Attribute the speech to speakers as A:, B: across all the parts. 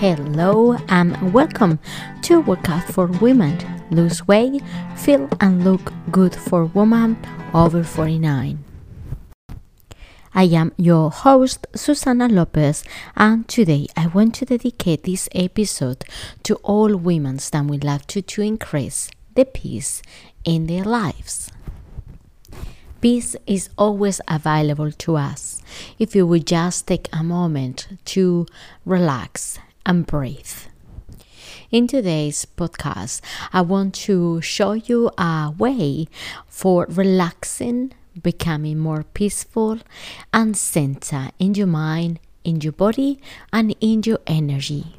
A: Hello and welcome to Workout for Women. Lose weight, feel and look good for women over 49. I am your host, Susana Lopez, and today I want to dedicate this episode to all women that would love to, to increase the peace in their lives. Peace is always available to us if you would just take a moment to relax and breathe. In today's podcast, I want to show you a way for relaxing, becoming more peaceful, and center in your mind, in your body, and in your energy.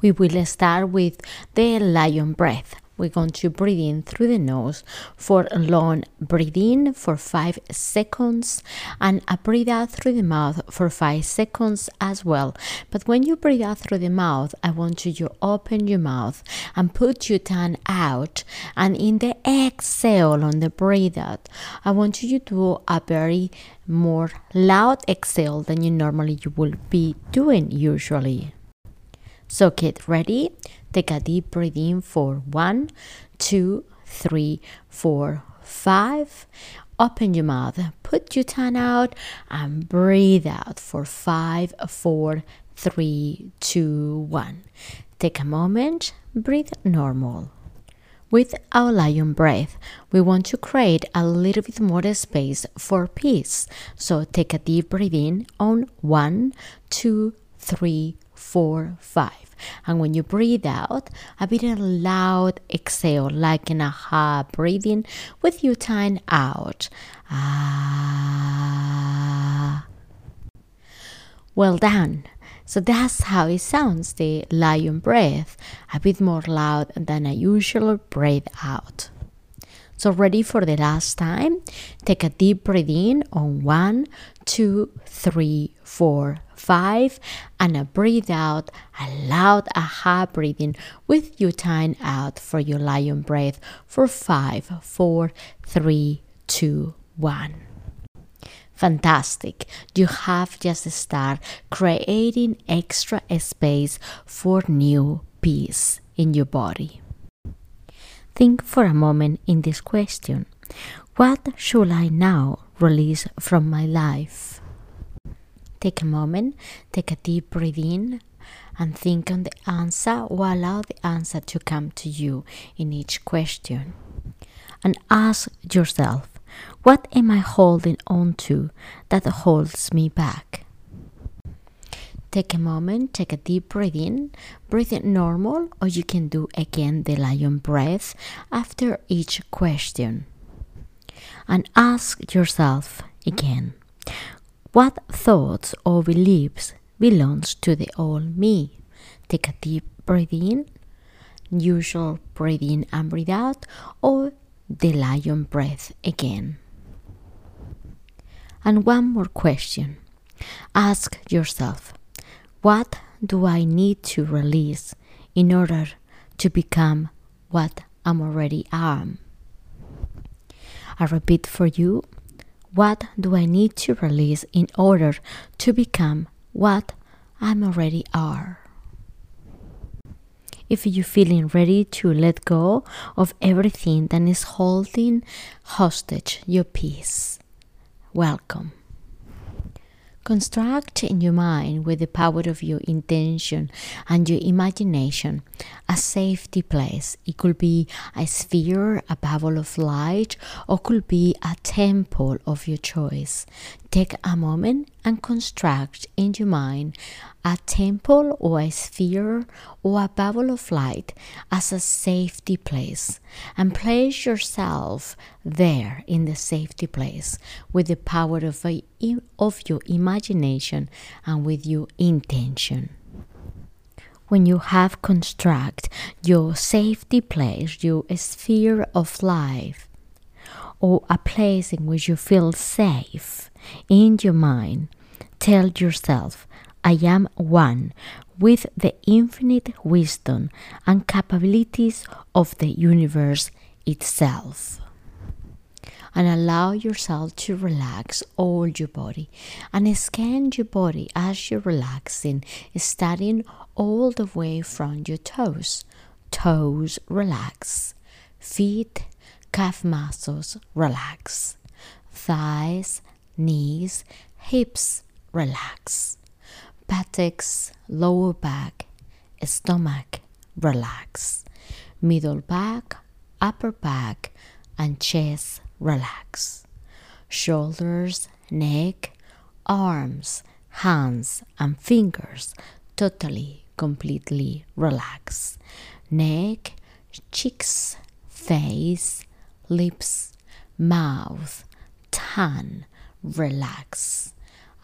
A: We will start with the lion breath we're going to breathe in through the nose for long breathe in for five seconds and a breathe out through the mouth for five seconds as well. But when you breathe out through the mouth, I want you to open your mouth and put your tongue out. And in the exhale on the breathe out, I want you to do a very more loud exhale than you normally you will be doing usually. So get ready. Take a deep breath in for one, two, three, four, five. Open your mouth, put your tongue out, and breathe out for five, four, three, two, one. Take a moment, breathe normal. With our lion breath, we want to create a little bit more space for peace. So take a deep breath in on one, two, three, four, five. And when you breathe out, a bit of loud exhale, like in a ha breathing with your tongue out. Ah. Well done. So that's how it sounds, the lion breath, a bit more loud than a usual breath out. So, ready for the last time? Take a deep breath in on one, two, three, four, five, and a breathe out, a loud aha breathing with your time out for your lion breath for five, four, three, two, one. Fantastic. You have just started creating extra space for new peace in your body. Think for a moment in this question What should I now release from my life? Take a moment, take a deep breath in, and think on the answer or allow the answer to come to you in each question. And ask yourself what am I holding on to that holds me back? Take a moment, take a deep breath in, breathe it normal, or you can do again the lion breath after each question. And ask yourself again what thoughts or beliefs belongs to the old me? Take a deep breath in, usual breathe in and breathe out, or the lion breath again. And one more question. Ask yourself what do I need to release in order to become what I'm already am? I repeat for you what do I need to release in order to become what I'm already are? If you're feeling ready to let go of everything that is holding hostage your peace, welcome. Construct in your mind with the power of your intention and your imagination a safety place. It could be a sphere, a bubble of light, or could be a temple of your choice. Take a moment and construct in your mind a temple or a sphere or a bubble of light as a safety place and place yourself there in the safety place with the power of, a, of your imagination and with your intention. When you have construct your safety place, your sphere of life, or a place in which you feel safe in your mind, tell yourself, I am one with the infinite wisdom and capabilities of the universe itself. and allow yourself to relax all your body and scan your body as you're relaxing, starting all the way from your toes. Toes relax, feet, calf muscles relax, thighs, knees, hips relax, buttocks, lower back, stomach relax, middle back, upper back, and chest relax. Shoulders, neck, arms, hands, and fingers totally, completely relax. Neck, cheeks, face, lips, mouth, tongue, relax.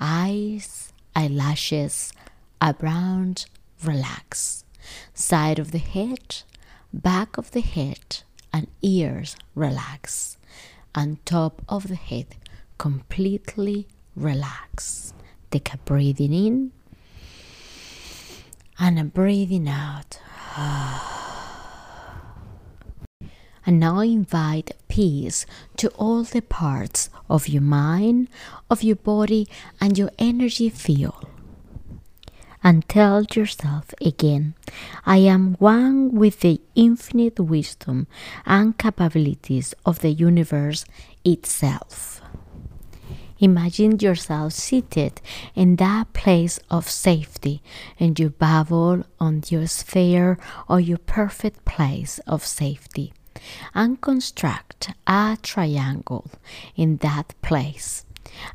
A: Eyes, eyelashes, eyebrows, relax. Side of the head, back of the head, and ears relax, and top of the head completely relax. Take a breathing in and a breathing out. And now invite peace to all the parts of your mind, of your body, and your energy field and tell yourself again, I am one with the infinite wisdom and capabilities of the universe itself. Imagine yourself seated in that place of safety in your bubble on your sphere or your perfect place of safety and construct a triangle in that place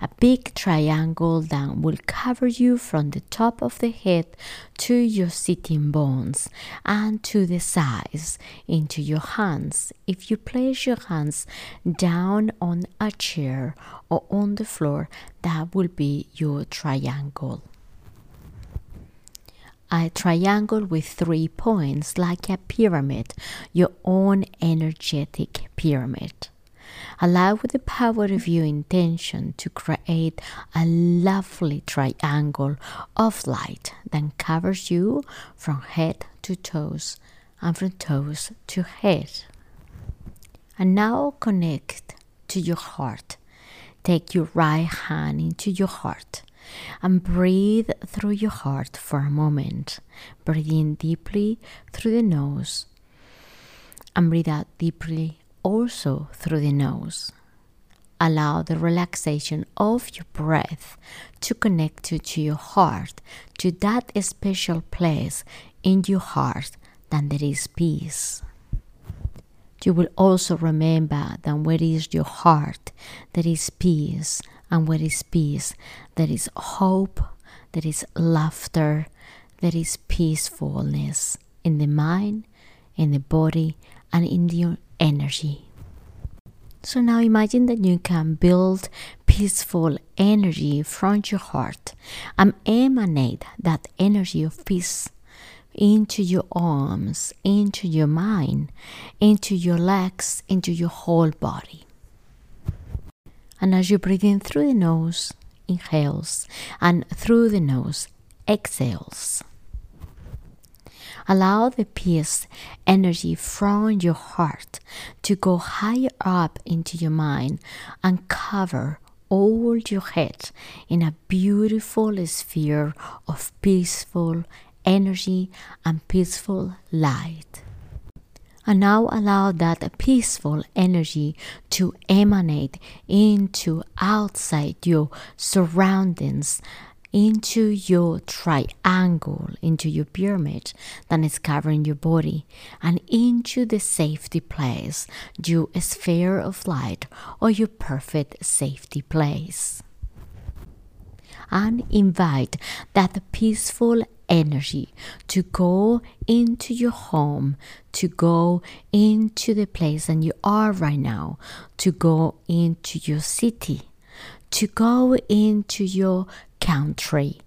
A: a big triangle that will cover you from the top of the head to your sitting bones and to the sides into your hands. If you place your hands down on a chair or on the floor, that will be your triangle a triangle with three points, like a pyramid, your own energetic pyramid. Allow with the power of your intention to create a lovely triangle of light that covers you from head to toes and from toes to head. And now connect to your heart. Take your right hand into your heart and breathe through your heart for a moment. Breathe in deeply through the nose and breathe out deeply also through the nose. Allow the relaxation of your breath to connect you to your heart, to that special place in your heart that there is peace. You will also remember that where is your heart, there is peace, and where is peace, there is hope, there is laughter, there is peacefulness in the mind, in the body, and in your energy. So now imagine that you can build peaceful energy from your heart and emanate that energy of peace into your arms, into your mind, into your legs, into your whole body. And as you breathe in through the nose, inhales, and through the nose, exhales. Allow the peace energy from your heart to go higher up into your mind and cover all your head in a beautiful sphere of peaceful energy and peaceful light. And now allow that peaceful energy to emanate into outside your surroundings into your triangle, into your pyramid that is covering your body, and into the safety place, your sphere of light, or your perfect safety place. And invite that peaceful energy to go into your home, to go into the place that you are right now, to go into your city, to go into your country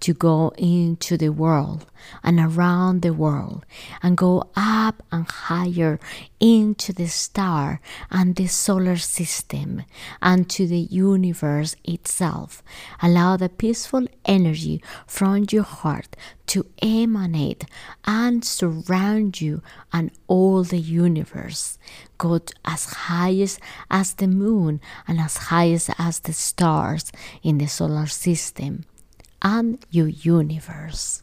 A: to go into the world and around the world and go up and higher into the star and the solar system and to the universe itself. Allow the peaceful energy from your heart to emanate and surround you and all the universe. Go as high as the moon and as high as the stars in the solar system and your universe.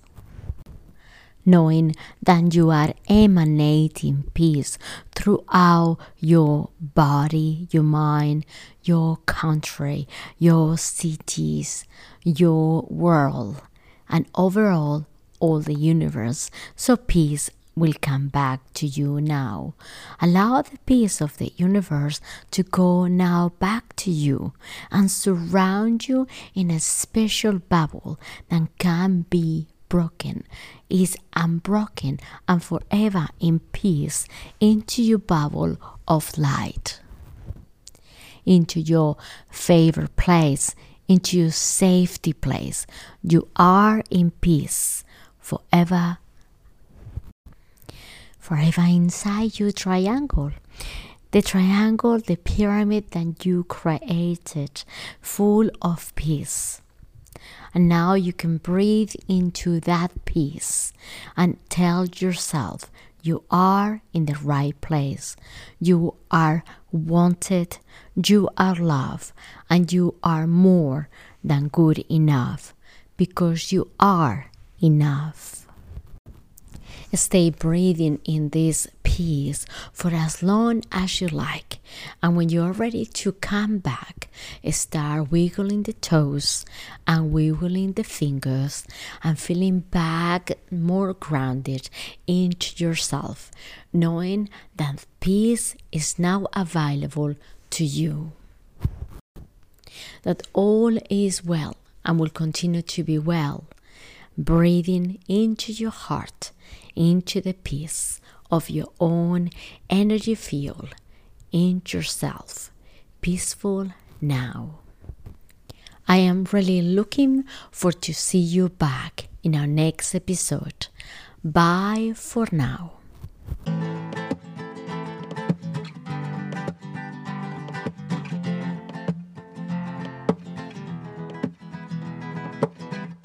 A: Knowing that you are emanating peace throughout your body, your mind, your country, your cities, your world, and overall all the universe. So peace will come back to you now. Allow the peace of the universe to go now back to you and surround you in a special bubble that can be broken, is unbroken and forever in peace into your bubble of light, into your favorite place, into your safety place. You are in peace forever forever inside your triangle. The triangle, the pyramid that you created, full of peace. And now you can breathe into that peace and tell yourself you are in the right place. You are wanted, you are loved, and you are more than good enough because you are enough. Stay breathing in this peace for as long as you like. And when you are ready to come back, start wiggling the toes and wiggling the fingers and feeling back more grounded into yourself, knowing that peace is now available to you. That all is well and will continue to be well breathing into your heart, into the peace of your own energy field, in yourself, peaceful now. I am really looking for to see you back in our next episode. Bye for now.